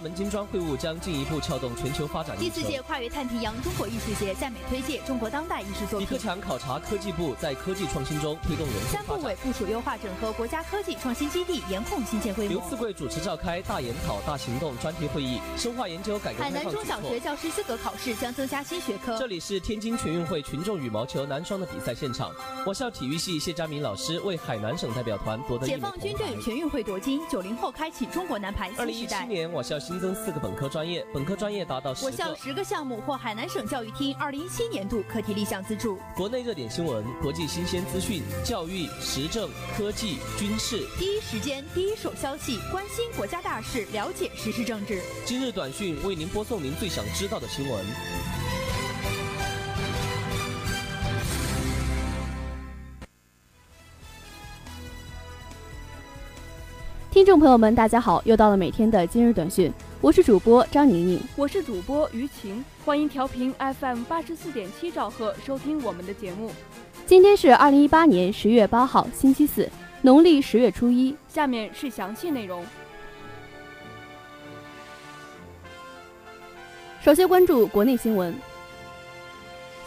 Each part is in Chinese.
厦门金砖会晤将进一步撬动全球发展第四届跨越太平洋中国艺术节在美推介中国当代艺术作品。李克强考察科技部在科技创新中推动人三部委部署优化整合国家科技创新基地，严控新建规模。刘赐贵主持召开大研讨大行动专题会议，深化研究改革海南中小学教师资格考试将增加新学科。这里是天津全运会群众羽毛球男双的比赛现场，我校体育系谢佳明老师为海南省代表团夺得解放军队全运会夺金，九零后开启中国男排新时代。二零一七年，我校新增四个本科专业，本科专业达到十个。我校十个项目获海南省教育厅二零一七年度课题立项资助。国内热点新闻、国际新鲜资讯、教育、时政、科技、军事，第一时间、第一手消息，关心国家大事，了解时事政治。今日短讯为您播送您最想知道的新闻。听众朋友们，大家好！又到了每天的今日短讯，我是主播张宁宁，我是主播于晴，欢迎调频 FM 八十四点七兆赫收听我们的节目。今天是二零一八年十月八号，星期四，农历十月初一。下面是详细内容。首先关注国内新闻。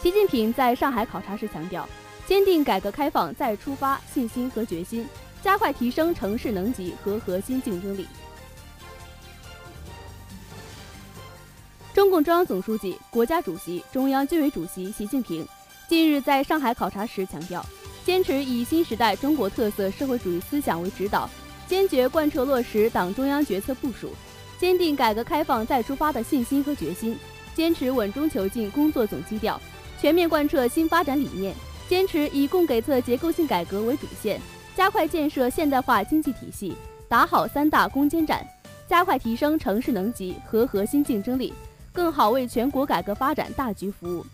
习近平在上海考察时强调，坚定改革开放再出发信心和决心。加快提升城市能级和核心竞争力。中共中央总书记、国家主席、中央军委主席习近平近日在上海考察时强调，坚持以新时代中国特色社会主义思想为指导，坚决贯彻落实党中央决策部署，坚定改革开放再出发的信心和决心，坚持稳中求进工作总基调，全面贯彻新发展理念，坚持以供给侧结构性改革为主线。加快建设现代化经济体系，打好三大攻坚战，加快提升城市能级和核心竞争力，更好为全国改革发展大局服务。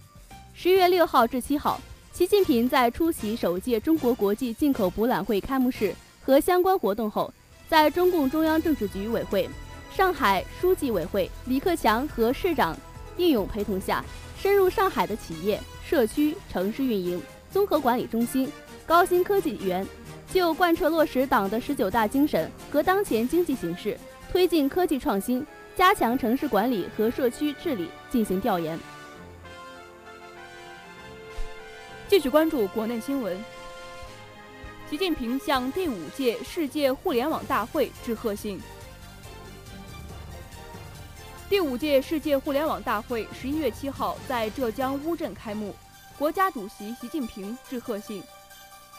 十月六号至七号，习近平在出席首届中国国际进口博览会开幕式和相关活动后，在中共中央政治局委会、上海书记委会李克强和市长应勇陪同下，深入上海的企业、社区、城市运营、综合管理中心、高新科技园。就贯彻落实党的十九大精神和当前经济形势，推进科技创新，加强城市管理和社区治理进行调研。继续关注国内新闻。习近平向第五届世界互联网大会致贺信。第五届世界互联网大会十一月七号在浙江乌镇开幕，国家主席习近平致贺信。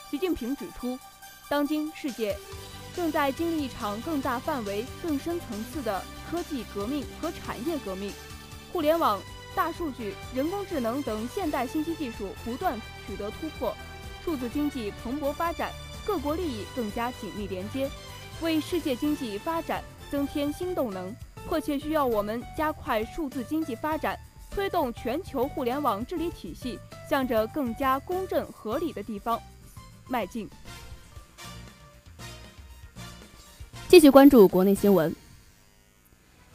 习近平指出。当今世界正在经历一场更大范围、更深层次的科技革命和产业革命，互联网、大数据、人工智能等现代信息技术不断取得突破，数字经济蓬勃发展，各国利益更加紧密连接，为世界经济发展增添新动能，迫切需要我们加快数字经济发展，推动全球互联网治理体系向着更加公正合理的地方迈进。继续关注国内新闻。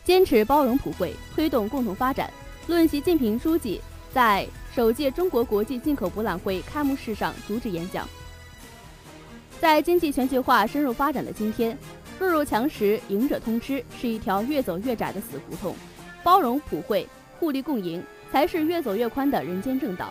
坚持包容普惠，推动共同发展。论习近平书记在首届中国国际进口博览会开幕式上主旨演讲。在经济全球化深入发展的今天，弱肉强食、赢者通吃是一条越走越窄的死胡同，包容普惠、互利共赢才是越走越宽的人间正道。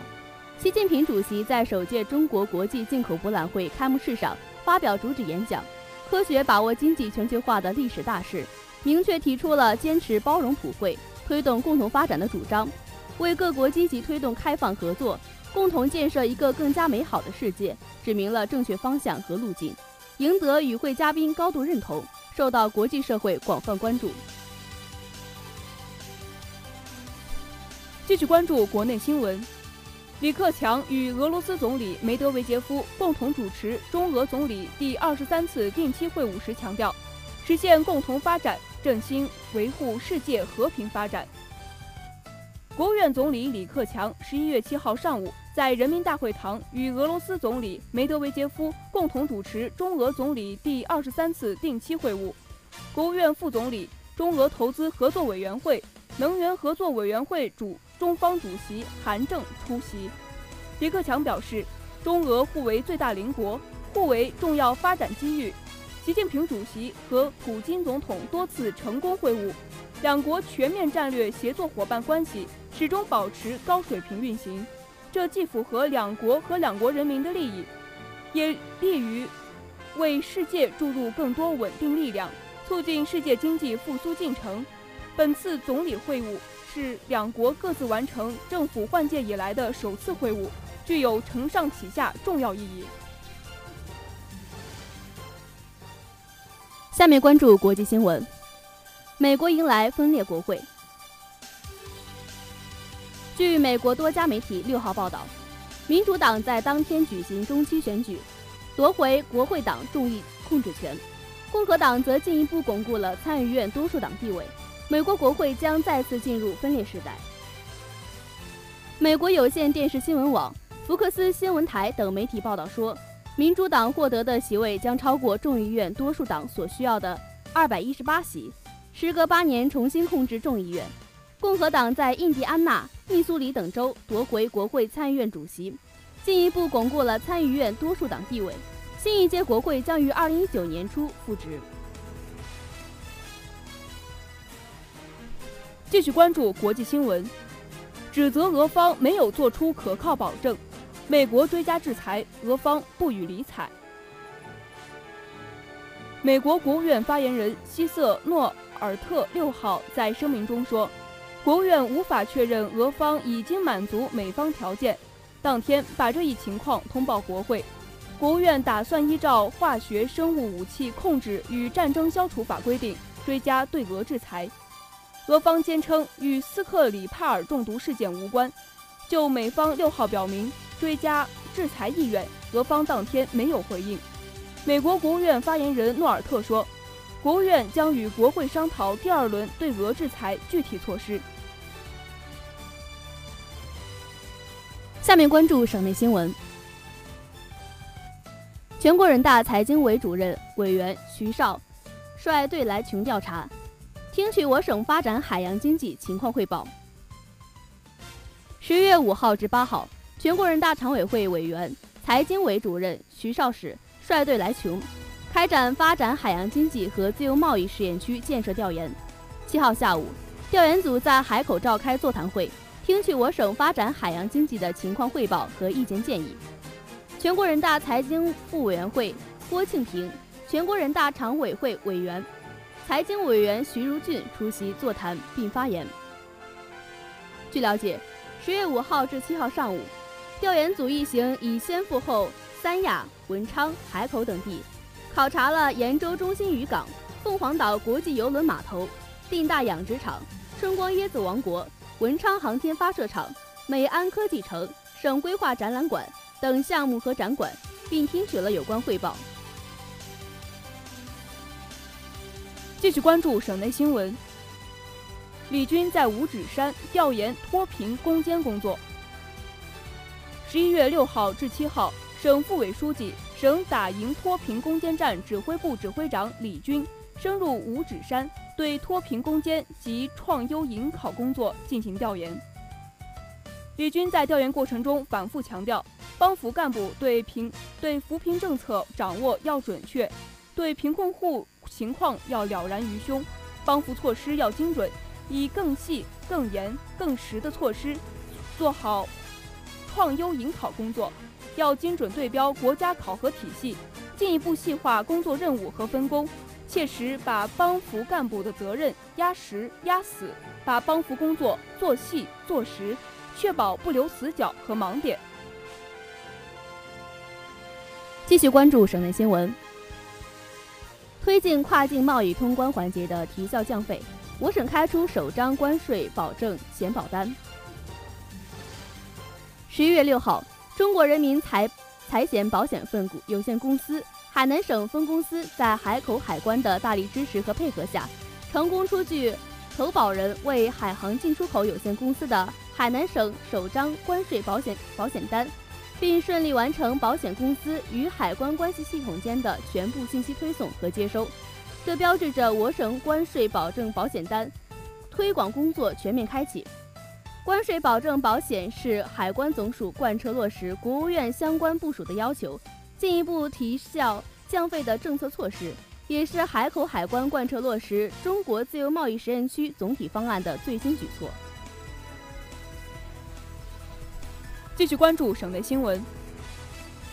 习近平主席在首届中国国际进口博览会开幕式上发表主旨演讲。科学把握经济全球化的历史大势，明确提出了坚持包容普惠、推动共同发展的主张，为各国积极推动开放合作、共同建设一个更加美好的世界指明了正确方向和路径，赢得与会嘉宾高度认同，受到国际社会广泛关注。继续关注国内新闻。李克强与俄罗斯总理梅德韦杰夫共同主持中俄总理第二十三次定期会晤时强调，实现共同发展，振兴维护世界和平发展。国务院总理李克强十一月七号上午在人民大会堂与俄罗斯总理梅德韦杰夫共同主持中俄总理第二十三次定期会晤，国务院副总理、中俄投资合作委员会、能源合作委员会主。中方主席韩正出席。李克强表示，中俄互为最大邻国，互为重要发展机遇。习近平主席和普京总统多次成功会晤，两国全面战略协作伙伴关系始终保持高水平运行，这既符合两国和两国人民的利益，也利于为世界注入更多稳定力量，促进世界经济复苏进程。本次总理会晤是两国各自完成政府换届以来的首次会晤，具有承上启下重要意义。下面关注国际新闻。美国迎来分裂国会。据美国多家媒体六号报道，民主党在当天举行中期选举，夺回国会党众议控制权；共和党则进一步巩固了参议院多数党地位。美国国会将再次进入分裂时代。美国有线电视新闻网、福克斯新闻台等媒体报道说，民主党获得的席位将超过众议院多数党所需要的二百一十八席。时隔八年重新控制众议院，共和党在印第安纳、密苏里等州夺回国会参议院主席，进一步巩固了参议院多数党地位。新一届国会将于二零一九年初复职。继续关注国际新闻，指责俄方没有做出可靠保证，美国追加制裁，俄方不予理睬。美国国务院发言人希瑟诺。尔特六号在声明中说，国务院无法确认俄方已经满足美方条件，当天把这一情况通报国会。国务院打算依照《化学生物武器控制与战争消除法》规定，追加对俄制裁。俄方坚称与斯克里帕尔中毒事件无关。就美方六号表明追加制裁意愿，俄方当天没有回应。美国国务院发言人诺尔特说。国务院将与国会商讨第二轮对俄制裁具体措施。下面关注省内新闻。全国人大财经委主任委员徐绍率队来琼调查，听取我省发展海洋经济情况汇报。十月五号至八号，全国人大常委会委员、财经委主任徐绍史率队来琼。开展发展海洋经济和自由贸易试验区建设调研。七号下午，调研组在海口召开座谈会，听取我省发展海洋经济的情况汇报和意见建议。全国人大财经副委员会郭庆平、全国人大常委会委员、财经委员徐如俊出席座谈并发言。据了解，十月五号至七号上午，调研组一行已先赴后三亚、文昌、海口等地。考察了延州中心渔港、凤凰岛国际邮轮码头、定大养殖场、春光椰子王国、文昌航天发射场、美安科技城、省规划展览馆等项目和展馆，并听取了有关汇报。继续关注省内新闻。李军在五指山调研脱贫攻坚工作。十一月六号至七号，省副委书记。省打赢脱贫攻坚战指挥部指挥长李军深入五指山，对脱贫攻坚及创优引考工作进行调研。李军在调研过程中反复强调，帮扶干部对贫对扶贫政策掌握要准确，对贫困户情况要了然于胸，帮扶措施要精准，以更细、更严、更实的措施做好创优引考工作。要精准对标国家考核体系，进一步细化工作任务和分工，切实把帮扶干部的责任压实压死，把帮扶工作做细做实，确保不留死角和盲点。继续关注省内新闻，推进跨境贸易通关环节的提效降费，我省开出首张关税保证险保单。十一月六号。中国人民财财险保险份股有限公司海南省分公司在海口海关的大力支持和配合下，成功出具投保人为海航进出口有限公司的海南省首张关税保险保险单，并顺利完成保险公司与海关关系系统间的全部信息推送和接收。这标志着我省关税保证保险单推广工作全面开启。关税保证保险是海关总署贯彻落实国务院相关部署的要求，进一步提效降费的政策措施，也是海口海关贯彻落实中国自由贸易实验区总体方案的最新举措。继续关注省内新闻。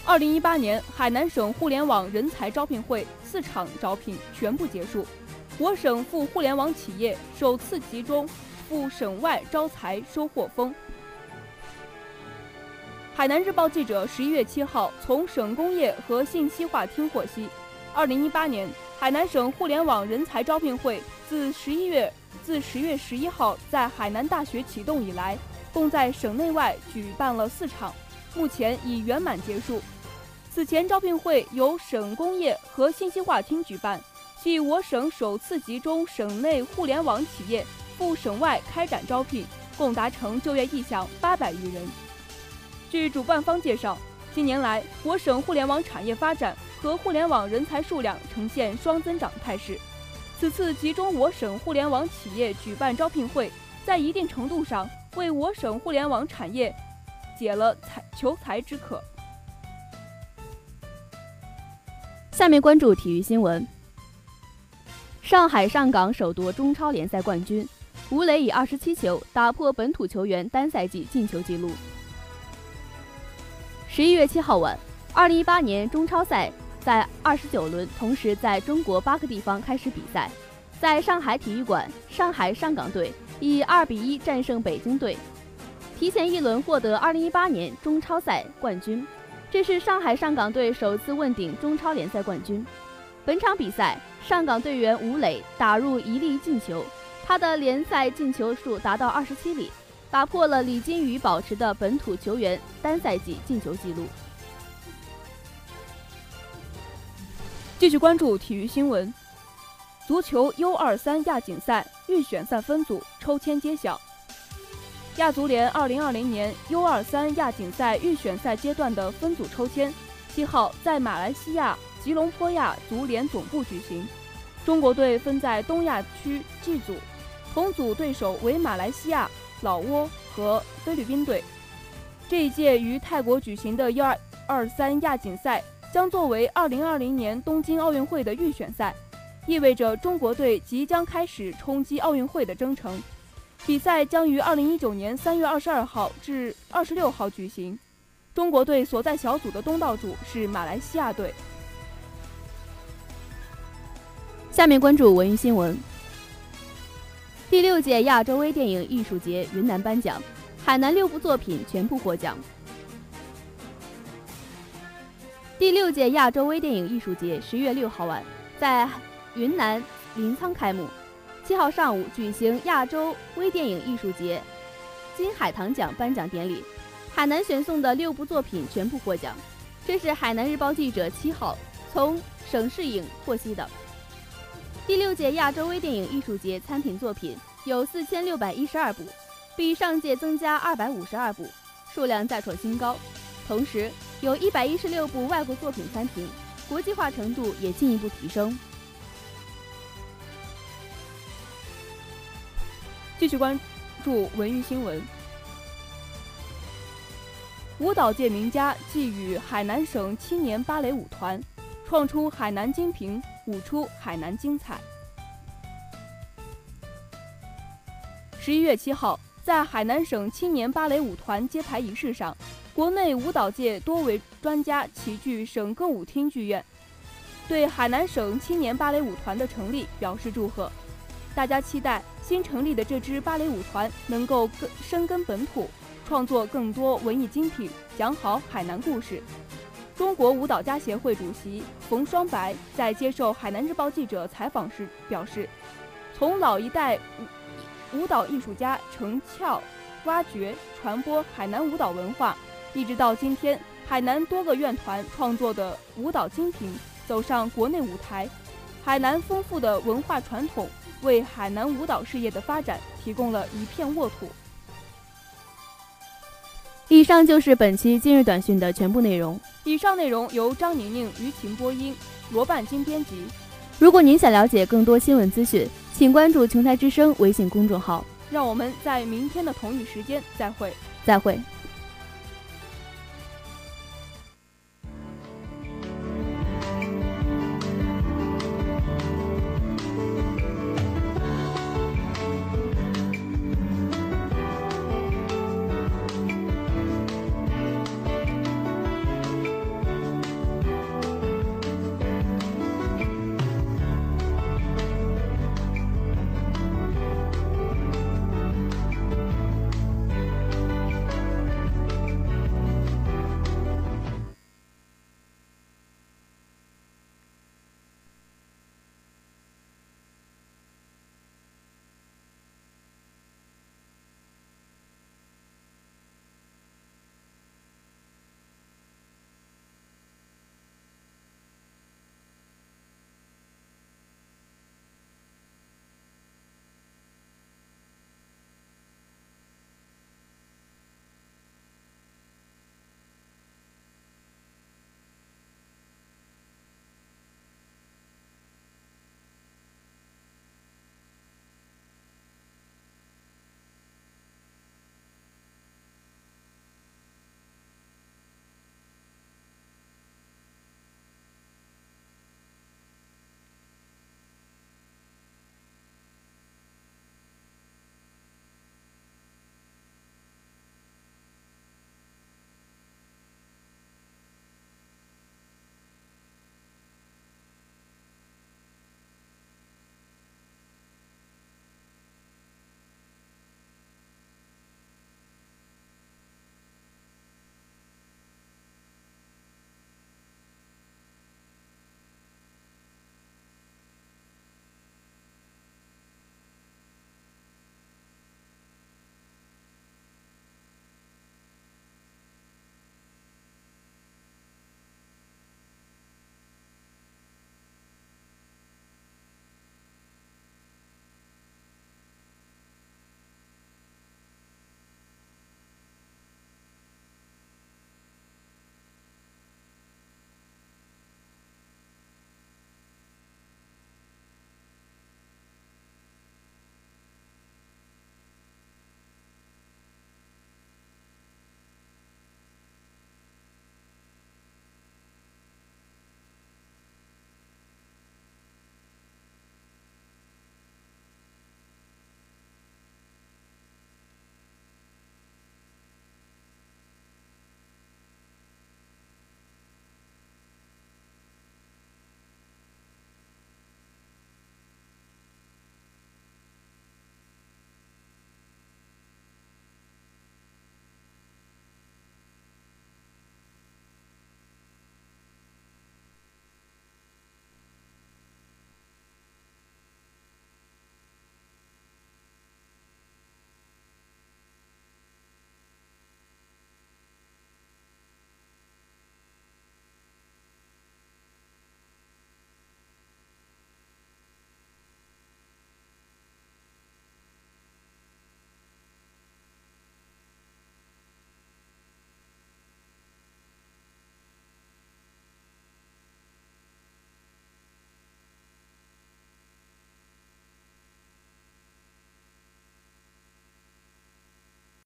二零一八年海南省互联网人才招聘会四场招聘全部结束，我省赴互联网企业首次集中赴省外招才收获丰。海南日报记者十一月七号从省工业和信息化厅获悉，二零一八年海南省互联网人才招聘会自十一月自十月十一号在海南大学启动以来，共在省内外举办了四场，目前已圆满结束。此前招聘会由省工业和信息化厅举办，系我省首次集中省内互联网企业赴省外开展招聘，共达成就业意向八百余人。据主办方介绍，近年来我省互联网产业发展和互联网人才数量呈现双增长态势。此次集中我省互联网企业举办招聘会，在一定程度上为我省互联网产业解了才求财之渴。下面关注体育新闻。上海上港首夺中超联赛冠军，吴磊以二十七球打破本土球员单赛季进球纪录。十一月七号晚，二零一八年中超赛在二十九轮同时在中国八个地方开始比赛。在上海体育馆，上海上港队以二比一战胜北京队，提前一轮获得二零一八年中超赛冠军。这是上海上港队首次问鼎中超联赛冠军。本场比赛，上港队员吴磊打入一粒进球，他的联赛进球数达到二十七粒。打破了李金羽保持的本土球员单赛季进球纪录。继续关注体育新闻，足球 U 二三亚锦赛预选赛分组抽签揭晓。亚足联二零二零年 U 二三亚锦赛预选赛阶段的分组抽签，七号在马来西亚吉隆坡亚足联总部举行。中国队分在东亚区 G 组，同组对手为马来西亚。老挝和菲律宾队，这一届于泰国举行的幺二二三亚锦赛将作为二零二零年东京奥运会的预选赛，意味着中国队即将开始冲击奥运会的征程。比赛将于二零一九年三月二十二号至二十六号举行。中国队所在小组的东道主是马来西亚队。下面关注文娱新闻。第六届亚洲微电影艺术节云南颁奖，海南六部作品全部获奖。第六届亚洲微电影艺术节十月六号晚在云南临沧开幕，七号上午举行亚洲微电影艺术节金海棠奖颁奖典礼，海南选送的六部作品全部获奖，这是海南日报记者七号从省市影获悉的。第六届亚洲微电影艺术节参评作品有四千六百一十二部，比上届增加二百五十二部，数量再创新高。同时，有一百一十六部外国作品参评，国际化程度也进一步提升。继续关注文娱新闻，舞蹈界名家寄予海南省青年芭蕾舞团，创出海南精品。舞出海南精彩。十一月七号，在海南省青年芭蕾舞团揭牌仪式上，国内舞蹈界多位专家齐聚省歌舞厅剧院，对海南省青年芭蕾舞团的成立表示祝贺。大家期待新成立的这支芭蕾舞团能够更深耕本土，创作更多文艺精品，讲好海南故事。中国舞蹈家协会主席冯双白在接受海南日报记者采访时表示：“从老一代舞舞蹈艺术家陈翘挖掘、传播海南舞蹈文化，一直到今天，海南多个院团创作的舞蹈精品走上国内舞台。海南丰富的文化传统为海南舞蹈事业的发展提供了一片沃土。”以上就是本期今日短讯的全部内容。以上内容由张宁宁、于晴播音，罗半金编辑。如果您想了解更多新闻资讯，请关注“琼台之声”微信公众号。让我们在明天的同一时间再会。再会。